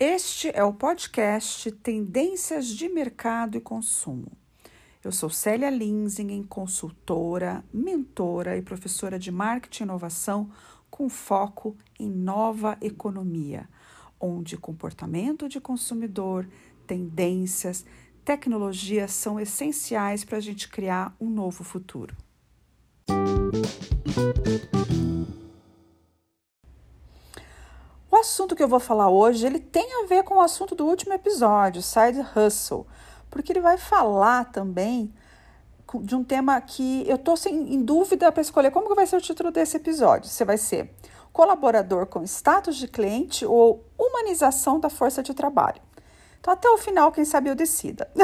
Este é o podcast Tendências de Mercado e Consumo. Eu sou Célia Linsingen, consultora, mentora e professora de marketing e inovação com foco em nova economia, onde comportamento de consumidor, tendências, tecnologias são essenciais para a gente criar um novo futuro. Assunto que eu vou falar hoje, ele tem a ver com o assunto do último episódio, Side Hustle, porque ele vai falar também de um tema que eu estou em dúvida para escolher como que vai ser o título desse episódio. Se vai ser colaborador com status de cliente ou humanização da força de trabalho. Então, até o final, quem sabe eu decida.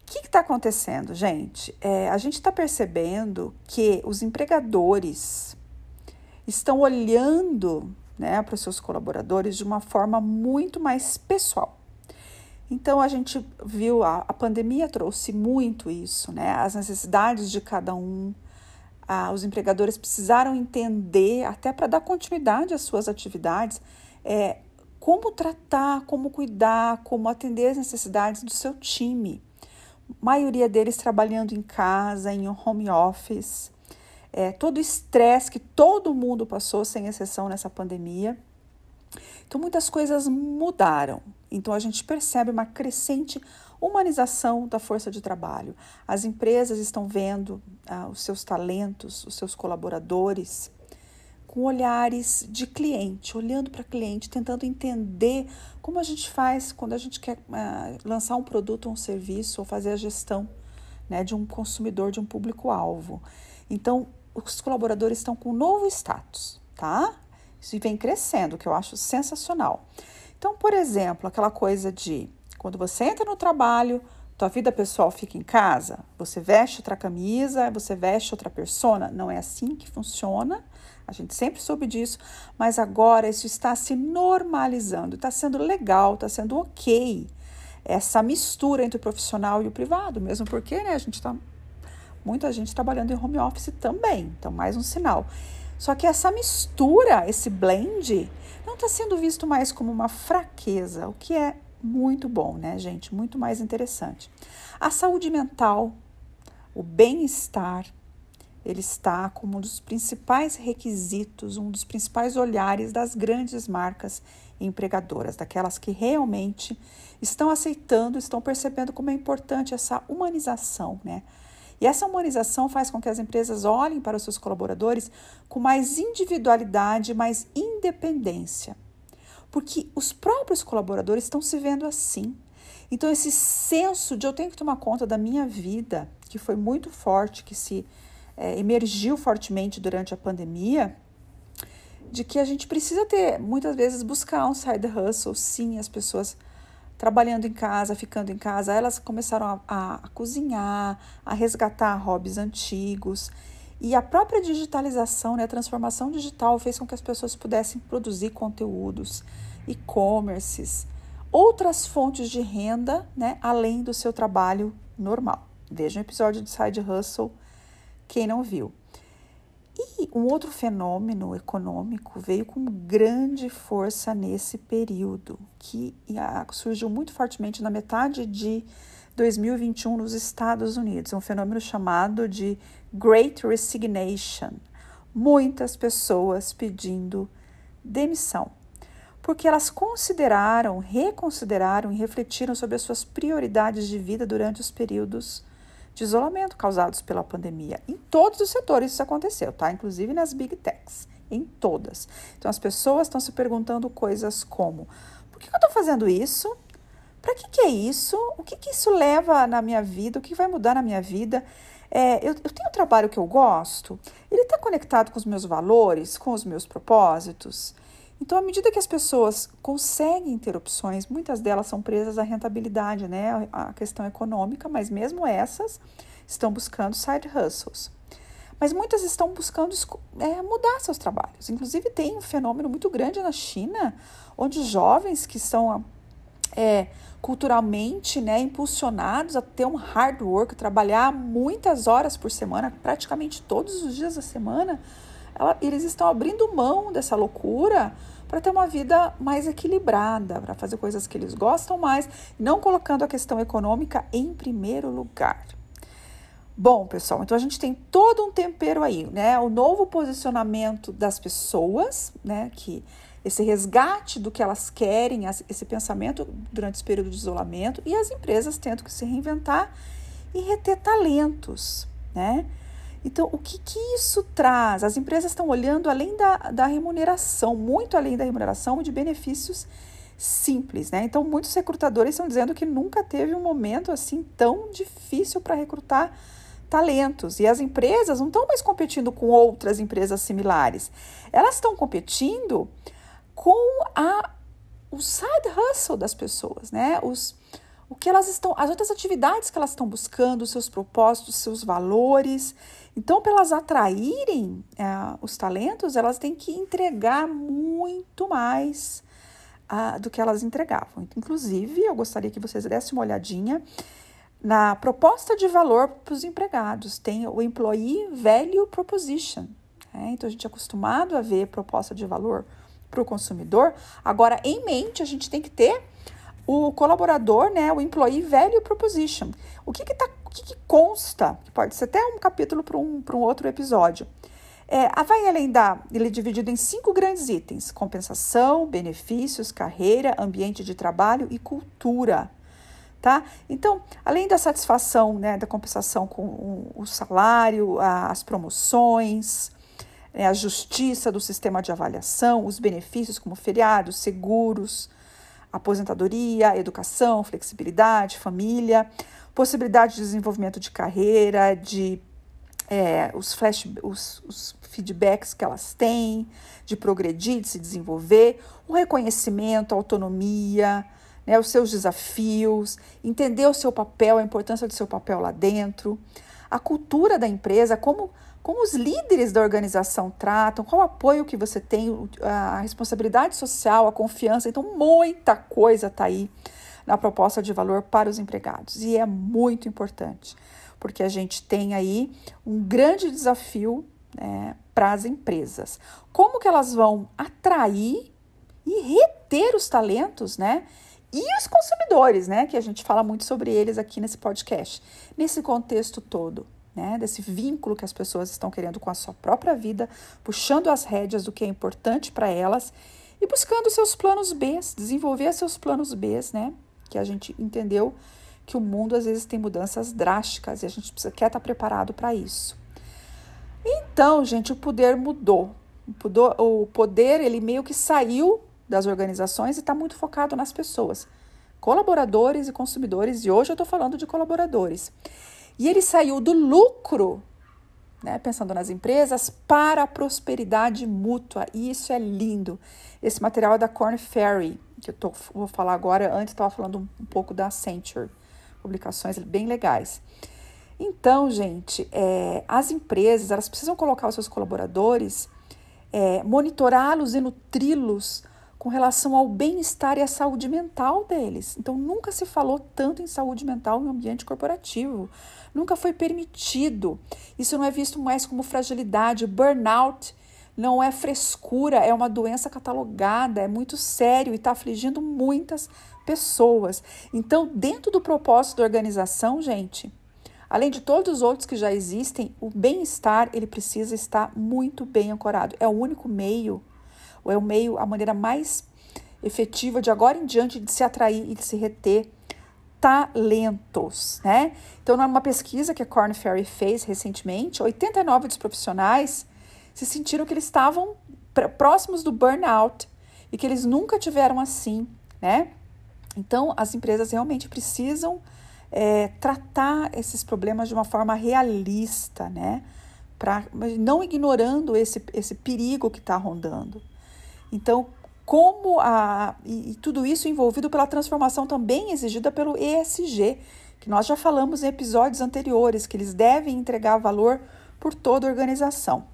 O que está acontecendo, gente? É, a gente está percebendo que os empregadores estão olhando né, para os seus colaboradores de uma forma muito mais pessoal. Então a gente viu a, a pandemia trouxe muito isso, né? As necessidades de cada um. Os empregadores precisaram entender, até para dar continuidade às suas atividades, é, como tratar, como cuidar, como atender as necessidades do seu time. A maioria deles trabalhando em casa, em home office. É, todo o estresse que todo mundo passou, sem exceção, nessa pandemia. Então, muitas coisas mudaram. Então, a gente percebe uma crescente humanização da força de trabalho. As empresas estão vendo ah, os seus talentos, os seus colaboradores, com olhares de cliente, olhando para cliente, tentando entender como a gente faz quando a gente quer ah, lançar um produto ou um serviço ou fazer a gestão né, de um consumidor, de um público-alvo. Então, os colaboradores estão com um novo status, tá? Isso vem crescendo, que eu acho sensacional. Então, por exemplo, aquela coisa de quando você entra no trabalho, tua vida pessoal fica em casa, você veste outra camisa, você veste outra persona, não é assim que funciona. A gente sempre soube disso, mas agora isso está se normalizando, está sendo legal, está sendo ok. Essa mistura entre o profissional e o privado, mesmo porque né, a gente está muita gente trabalhando em home office também, então mais um sinal. Só que essa mistura, esse blend, não está sendo visto mais como uma fraqueza, o que é muito bom, né, gente? Muito mais interessante. A saúde mental, o bem-estar, ele está como um dos principais requisitos, um dos principais olhares das grandes marcas empregadoras, daquelas que realmente estão aceitando, estão percebendo como é importante essa humanização, né? E essa humanização faz com que as empresas olhem para os seus colaboradores com mais individualidade, mais independência. Porque os próprios colaboradores estão se vendo assim. Então, esse senso de eu tenho que tomar conta da minha vida, que foi muito forte, que se é, emergiu fortemente durante a pandemia, de que a gente precisa ter, muitas vezes, buscar um side hustle, sim, as pessoas trabalhando em casa, ficando em casa, elas começaram a, a, cozinhar, a resgatar hobbies antigos. E a própria digitalização, né, a transformação digital fez com que as pessoas pudessem produzir conteúdos, e-commerces, outras fontes de renda, né, além do seu trabalho normal. Veja o episódio de Side Hustle, quem não viu. E um outro fenômeno econômico veio com grande força nesse período, que surgiu muito fortemente na metade de 2021 nos Estados Unidos, um fenômeno chamado de Great Resignation. Muitas pessoas pedindo demissão, porque elas consideraram, reconsideraram e refletiram sobre as suas prioridades de vida durante os períodos de isolamento causados pela pandemia. Em todos os setores isso aconteceu, tá? Inclusive nas big techs, em todas. Então as pessoas estão se perguntando coisas como: por que eu estou fazendo isso? Para que, que é isso? O que, que isso leva na minha vida? O que vai mudar na minha vida? É, eu, eu tenho um trabalho que eu gosto? Ele está conectado com os meus valores, com os meus propósitos? Então, à medida que as pessoas conseguem ter opções, muitas delas são presas à rentabilidade, né? A questão econômica, mas mesmo essas estão buscando side hustles. Mas muitas estão buscando é, mudar seus trabalhos. Inclusive, tem um fenômeno muito grande na China, onde jovens que são é, culturalmente né, impulsionados a ter um hard work, trabalhar muitas horas por semana, praticamente todos os dias da semana, ela, eles estão abrindo mão dessa loucura para ter uma vida mais equilibrada, para fazer coisas que eles gostam mais, não colocando a questão econômica em primeiro lugar. Bom, pessoal, então a gente tem todo um tempero aí, né? O novo posicionamento das pessoas, né? Que esse resgate do que elas querem, esse pensamento durante esse período de isolamento, e as empresas tendo que se reinventar e reter talentos, né? Então, o que, que isso traz? As empresas estão olhando além da, da remuneração, muito além da remuneração, de benefícios simples, né? Então, muitos recrutadores estão dizendo que nunca teve um momento assim tão difícil para recrutar talentos. E as empresas não estão mais competindo com outras empresas similares. Elas estão competindo com a, o side hustle das pessoas, né? Os, o que elas estão, as outras atividades que elas estão buscando, seus propósitos, seus valores. Então, para elas atraírem é, os talentos, elas têm que entregar muito mais uh, do que elas entregavam. Inclusive, eu gostaria que vocês dessem uma olhadinha na proposta de valor para os empregados. Tem o Employee Value Proposition. Né? Então, a gente é acostumado a ver proposta de valor para o consumidor. Agora, em mente, a gente tem que ter o colaborador, né, o Employee Value Proposition. O que, tá, o que, que consta? Pode ser até um capítulo para um, um outro episódio. É, vai além da. Ele é dividido em cinco grandes itens: compensação, benefícios, carreira, ambiente de trabalho e cultura. Tá? Então, além da satisfação, né, da compensação com o, salário, a, as promoções, né, a justiça do sistema de avaliação, os benefícios como feriados, seguros, aposentadoria, educação, flexibilidade, família, possibilidade de desenvolvimento de carreira, de é, os, flash, os, os feedbacks que elas têm, de progredir, de se desenvolver, o reconhecimento, a autonomia, né, os seus desafios, entender o seu papel, a importância do seu papel lá dentro, a cultura da empresa, como como os líderes da organização tratam, qual o apoio que você tem, a responsabilidade social, a confiança. Então, muita coisa está aí na proposta de valor para os empregados. E é muito importante, porque a gente tem aí um grande desafio né, para as empresas. Como que elas vão atrair e reter os talentos, né? E os consumidores, né? Que a gente fala muito sobre eles aqui nesse podcast, nesse contexto todo né, desse vínculo que as pessoas estão querendo com a sua própria vida, puxando as rédeas do que é importante para elas e buscando seus planos B, desenvolver seus planos B, né? Que a gente entendeu que o mundo às vezes tem mudanças drásticas e a gente precisa quer estar tá preparado para isso. Então, gente, o poder mudou. O poder, ele meio que saiu das organizações e está muito focado nas pessoas, colaboradores e consumidores. E hoje eu estou falando de colaboradores. E ele saiu do lucro, né, pensando nas empresas, para a prosperidade mútua. E isso é lindo. Esse material é da Corn Ferry, que eu tô, vou falar agora. Antes estava falando um, um, pouco da Accenture. Publicações bem legais. Então, gente, é, as empresas elas precisam colocar os seus colaboradores, é, monitorá-los e nutri-los com relação ao bem-estar e à saúde mental deles. Então, nunca se falou tanto em saúde mental no ambiente corporativo. Nunca foi permitido. Isso não é visto mais como fragilidade. Burnout não é frescura, é uma doença catalogada, é muito sério e está afligindo muitas pessoas. Então, dentro do propósito da organização, gente, além de todos os outros que já existem, o bem-estar ele precisa estar muito bem ancorado. É o único meio ou é o meio, a maneira mais efetiva de agora em diante de se atrair e de se reter talentos, né? Então, numa pesquisa que a Corn Ferry fez recentemente, 89 dos profissionais se sentiram que eles estavam próximos do burnout e que eles nunca tiveram assim, né? Então, as empresas realmente precisam é, tratar esses problemas de uma forma realista, né? Pra, não ignorando esse, esse perigo que está rondando. Então, como a e, e tudo isso envolvido pela transformação também exigida pelo ESG, que nós já falamos em episódios anteriores, que eles devem entregar valor por toda a organização.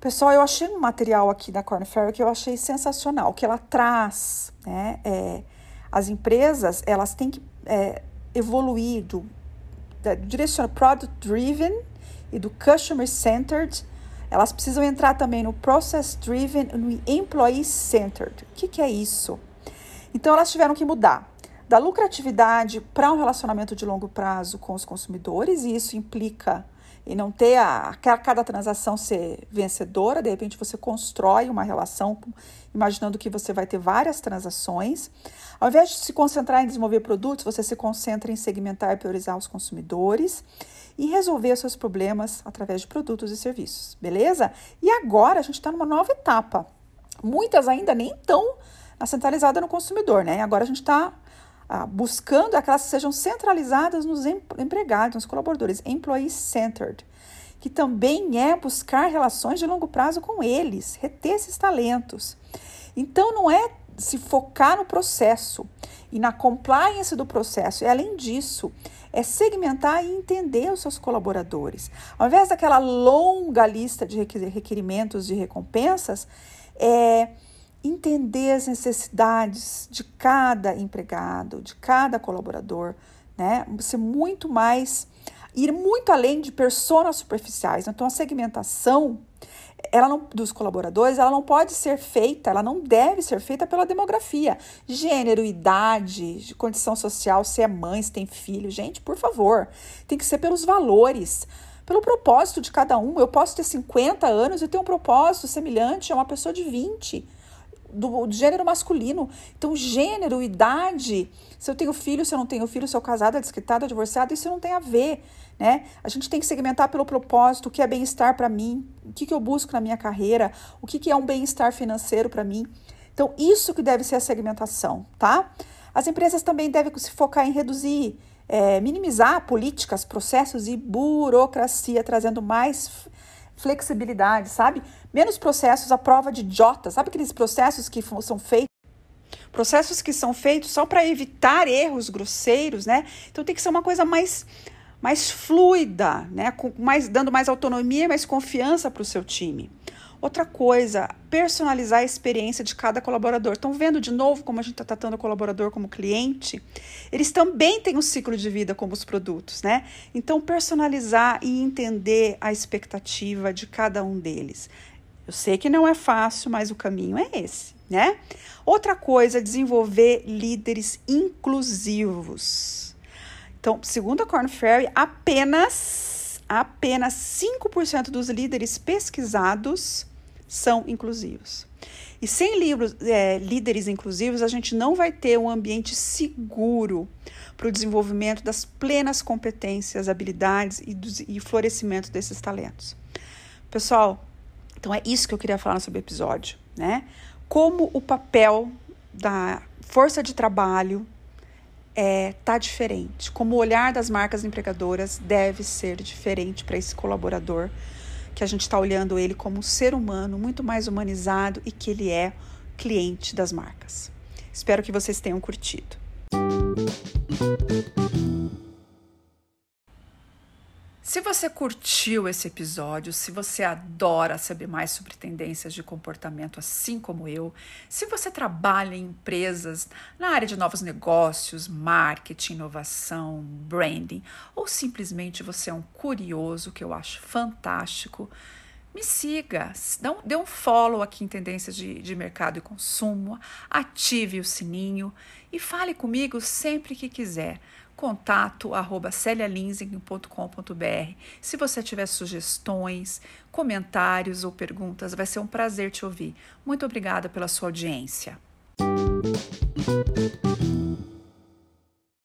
Pessoal, eu achei um material aqui da Corn Ferry que eu achei sensacional, que ela traz, né, é, as empresas, elas têm que é, evoluir do, da, do product driven e do customer centered elas precisam entrar também no Process Driven, no Employee Centered. O que, que é isso? Então, elas tiveram que mudar da lucratividade para um relacionamento de longo prazo com os consumidores, e isso implica em não ter a, a cada transação ser vencedora, de repente você constrói uma relação imaginando que você vai ter várias transações. Ao invés de se concentrar em desenvolver produtos, você se concentra em segmentar e priorizar os consumidores e resolver seus problemas através de produtos e serviços, beleza? E agora a gente está numa nova etapa. Muitas ainda nem estão centralizadas no consumidor, né? Agora a gente está ah, buscando aquelas que sejam centralizadas nos empregados, nos colaboradores, employee centered, que também é buscar relações de longo prazo com eles, reter esses talentos. Então não é se focar no processo e na compliance do processo, e além disso, é segmentar e entender os seus colaboradores. Ao invés daquela longa lista de requerimentos de recompensas, é entender as necessidades de cada empregado, de cada colaborador, né? Ser muito mais ir muito além de personas superficiais. Então a segmentação ela não, dos colaboradores, ela não pode ser feita, ela não deve ser feita pela demografia, gênero, idade, condição social, se é mãe, se tem filho, gente, por favor, tem que ser pelos valores, pelo propósito de cada um. Eu posso ter 50 anos e ter um propósito semelhante a uma pessoa de 20 do, do, gênero masculino. Então, gênero, idade, se eu tenho filho, se eu não tenho filho, se eu casada, desquitada, divorciada, isso não tem a ver, né? A gente tem que segmentar pelo propósito, o que é bem-estar para mim, o que, que eu busco na minha carreira, o que, que é um bem-estar financeiro para mim. Então, isso que deve ser a segmentação, tá? As empresas também devem se focar em reduzir, é, minimizar políticas, processos e burocracia, trazendo mais flexibilidade, sabe? Menos processos à prova de Jota, sabe aqueles processos que são feitos? Processos que são feitos só para evitar erros grosseiros, né? Então tem que ser uma coisa mais mais fluida, né? Com mais, dando mais autonomia mais confiança para o seu time. Outra coisa, personalizar a experiência de cada colaborador. Estão vendo de novo como a gente está tratando o colaborador como cliente? Eles também têm um ciclo de vida como os produtos, né? Então, personalizar e entender a expectativa de cada um deles. Eu sei que não é fácil, mas o caminho é esse, né? Outra coisa, desenvolver líderes inclusivos. Então, segundo a Corn Ferry, apenas apenas 5% dos líderes pesquisados são inclusivos. E sem livros, é, líderes inclusivos, a gente não vai ter um ambiente seguro para o desenvolvimento das plenas competências, habilidades e, dos, e florescimento desses talentos. Pessoal, então é isso que eu queria falar sobre o episódio, né? Como o papel da força de trabalho é, tá diferente, como o olhar das marcas empregadoras deve ser diferente para esse colaborador que a gente está olhando ele como um ser humano muito mais humanizado e que ele é cliente das marcas. Espero que vocês tenham curtido. Se você curtiu esse episódio, se você adora saber mais sobre tendências de comportamento, assim como eu, se você trabalha em empresas na área de novos negócios, marketing, inovação, branding, ou simplesmente você é um curioso, que eu acho fantástico, me siga, dê um follow aqui em Tendências de, de Mercado e Consumo, ative o sininho e fale comigo sempre que quiser contato Se você tiver sugestões, comentários ou perguntas, vai ser um prazer te ouvir. Muito obrigada pela sua audiência.